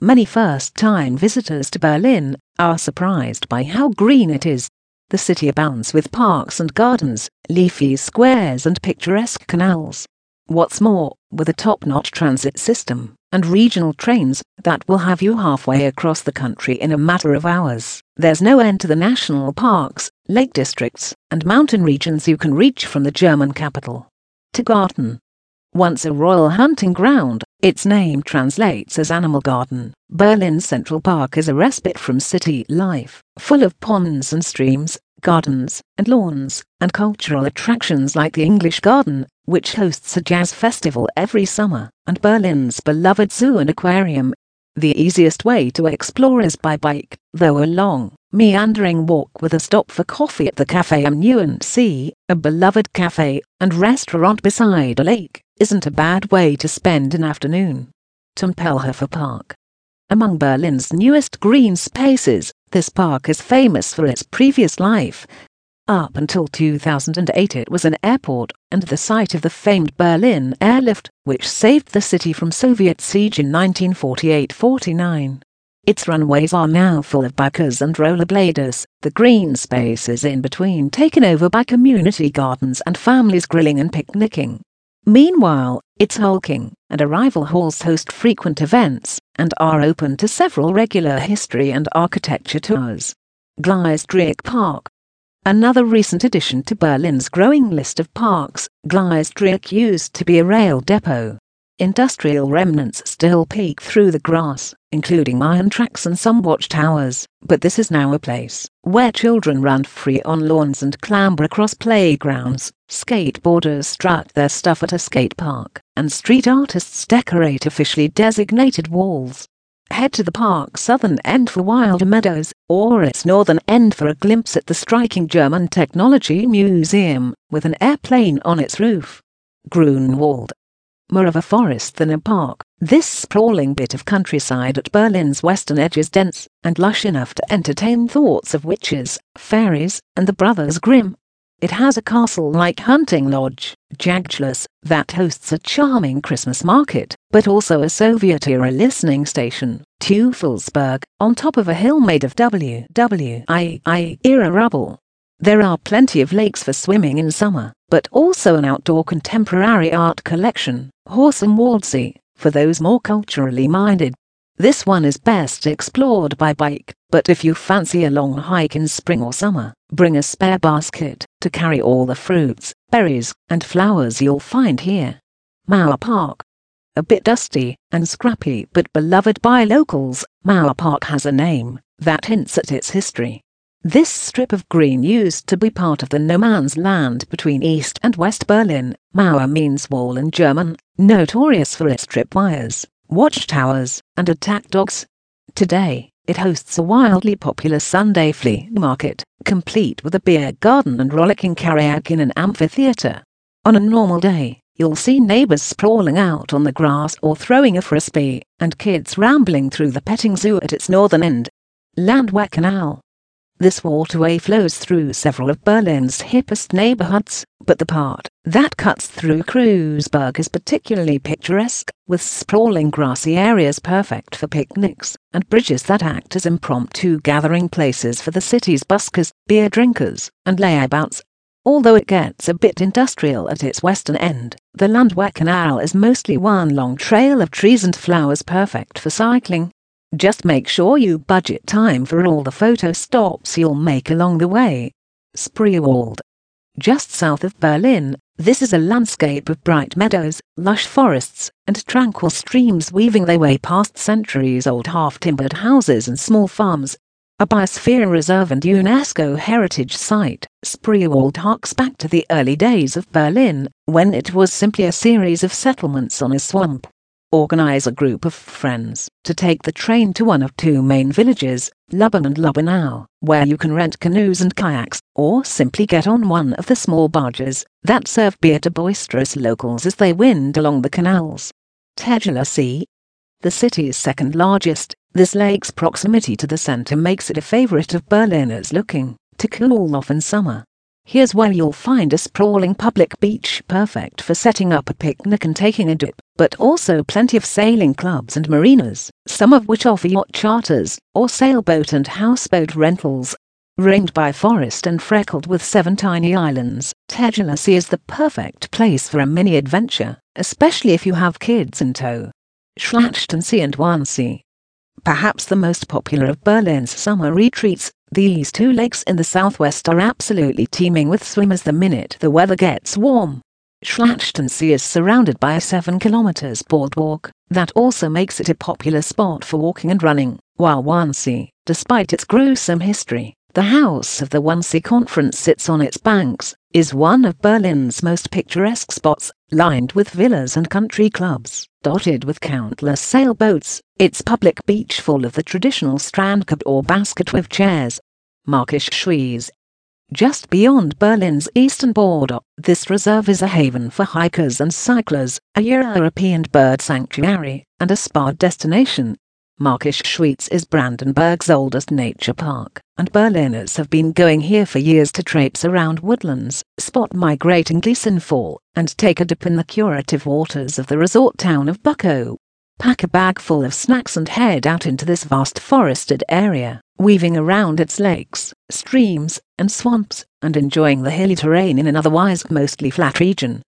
Many first-time visitors to Berlin are surprised by how green it is. The city abounds with parks and gardens, leafy squares and picturesque canals. What's more, with a top-notch transit system and regional trains that will have you halfway across the country in a matter of hours, there's no end to the national parks, lake districts, and mountain regions you can reach from the German capital. Tiergarten. Once a royal hunting ground, its name translates as Animal Garden. Berlin's Central Park is a respite from city life, full of ponds and streams, gardens and lawns, and cultural attractions like the English Garden, which hosts a jazz festival every summer, and Berlin's beloved zoo and aquarium. The easiest way to explore is by bike, though a long, meandering walk with a stop for coffee at the Café am Neuen See, a beloved cafe and restaurant beside a lake, isn't a bad way to spend an afternoon. Tempelhofer Park. Among Berlin's newest green spaces, this park is famous for its previous life. Up until 2008 it was an airport and the site of the famed Berlin airlift, which saved the city from Soviet siege in 1948-49. Its runways are now full of bikers and rollerbladers, the green spaces in between taken over by community gardens and families grilling and picnicking. Meanwhile, its hulking and arrival halls host frequent events and are open to several regular history and architecture tours. Gleisdreieck Park. Another recent addition to Berlin's growing list of parks, Gleisdreieck used to be a rail depot. Industrial remnants still peek through the grass, including iron tracks and some watchtowers, but this is now a place where children run free on lawns and clamber across playgrounds, skateboarders strut their stuff at a skate park, and street artists decorate officially designated walls. Head to the park's southern end for wild meadows, or its northern end for a glimpse at the striking German Technology Museum, with an airplane on its roof. Grunewald more of a forest than a park. This sprawling bit of countryside at Berlin's western edge is dense and lush enough to entertain thoughts of witches, fairies, and the Brothers Grimm. It has a castle-like hunting lodge, Jagdschloss, that hosts a charming Christmas market, but also a Soviet-era listening station, Teufelsberg, on top of a hill made of WWII-era rubble. There are plenty of lakes for swimming in summer, but also an outdoor contemporary art collection, Haus am Waldsee, for those more culturally minded. This one is best explored by bike, but if you fancy a long hike in spring or summer, bring a spare basket to carry all the fruits, berries, and flowers you'll find here. Mauer Park. A bit dusty and scrappy but beloved by locals, Mauer Park has a name that hints at its history. This strip of green used to be part of the no man's land between East and West Berlin. Mauer means wall in German, notorious for its tripwires, watchtowers, and attack dogs. Today, it hosts a wildly popular Sunday flea market, complete with a beer garden and rollicking karaoke in an amphitheatre. On a normal day, you'll see neighbours sprawling out on the grass or throwing a frisbee, and kids rambling through the petting zoo at its northern end. Landwehr Canal this waterway flows through several of Berlin's hippest neighborhoods, but the part that cuts through Kreuzberg is particularly picturesque, with sprawling grassy areas perfect for picnics, and bridges that act as impromptu gathering places for the city's buskers, beer drinkers, and layabouts. Although it gets a bit industrial at its western end, the Landwehr Canal is mostly one long trail of trees and flowers perfect for cycling. Just make sure you budget time for all the photo stops you'll make along the way. Spreewald. Just south of Berlin, this is a landscape of bright meadows, lush forests, and tranquil streams weaving their way past centuries-old half-timbered houses and small farms. A biosphere reserve and UNESCO heritage site, Spreewald harks back to the early days of Berlin, when it was simply a series of settlements on a swamp. Organize a group of friends to take the train to one of two main villages, Lubben and Lubbenau, where you can rent canoes and kayaks, or simply get on one of the small barges that serve beer to boisterous locals as they wind along the canals. Tegeler See. The city's second largest, this lake's proximity to the center makes it a favorite of Berliners looking to cool off in summer. Here's where you'll find a sprawling public beach perfect for setting up a picnic and taking a dip. But also plenty of sailing clubs and marinas, some of which offer yacht charters or sailboat and houseboat rentals. Ringed by forest and freckled with seven tiny islands, Tegeler See is the perfect place for a mini adventure, especially if you have kids in tow. Schlachtensee and Wannsee. Perhaps the most popular of Berlin's summer retreats, these two lakes in the southwest are absolutely teeming with swimmers the minute the weather gets warm. Schlachtensee is surrounded by a 7 kilometers boardwalk that also makes it a popular spot for walking and running, while Wannsee, despite its gruesome history, the house of the Wannsee Conference sits on its banks, is one of Berlin's most picturesque spots, lined with villas and country clubs, dotted with countless sailboats, its public beach full of the traditional strandkorb or basket with chairs. Märkische Schweiz. Just beyond Berlin's eastern border, this reserve is a haven for hikers and cyclers, a European bird sanctuary, and a spa destination. Markisch Schweiz is Brandenburg's oldest nature park, and Berliners have been going here for years to traipse around woodlands, spot migrating geese in fall, and take a dip in the curative waters of the resort town of Buckow. Pack a bag full of snacks and head out into this vast forested area, weaving around its lakes, streams, and swamps, and enjoying the hilly terrain in an otherwise mostly flat region.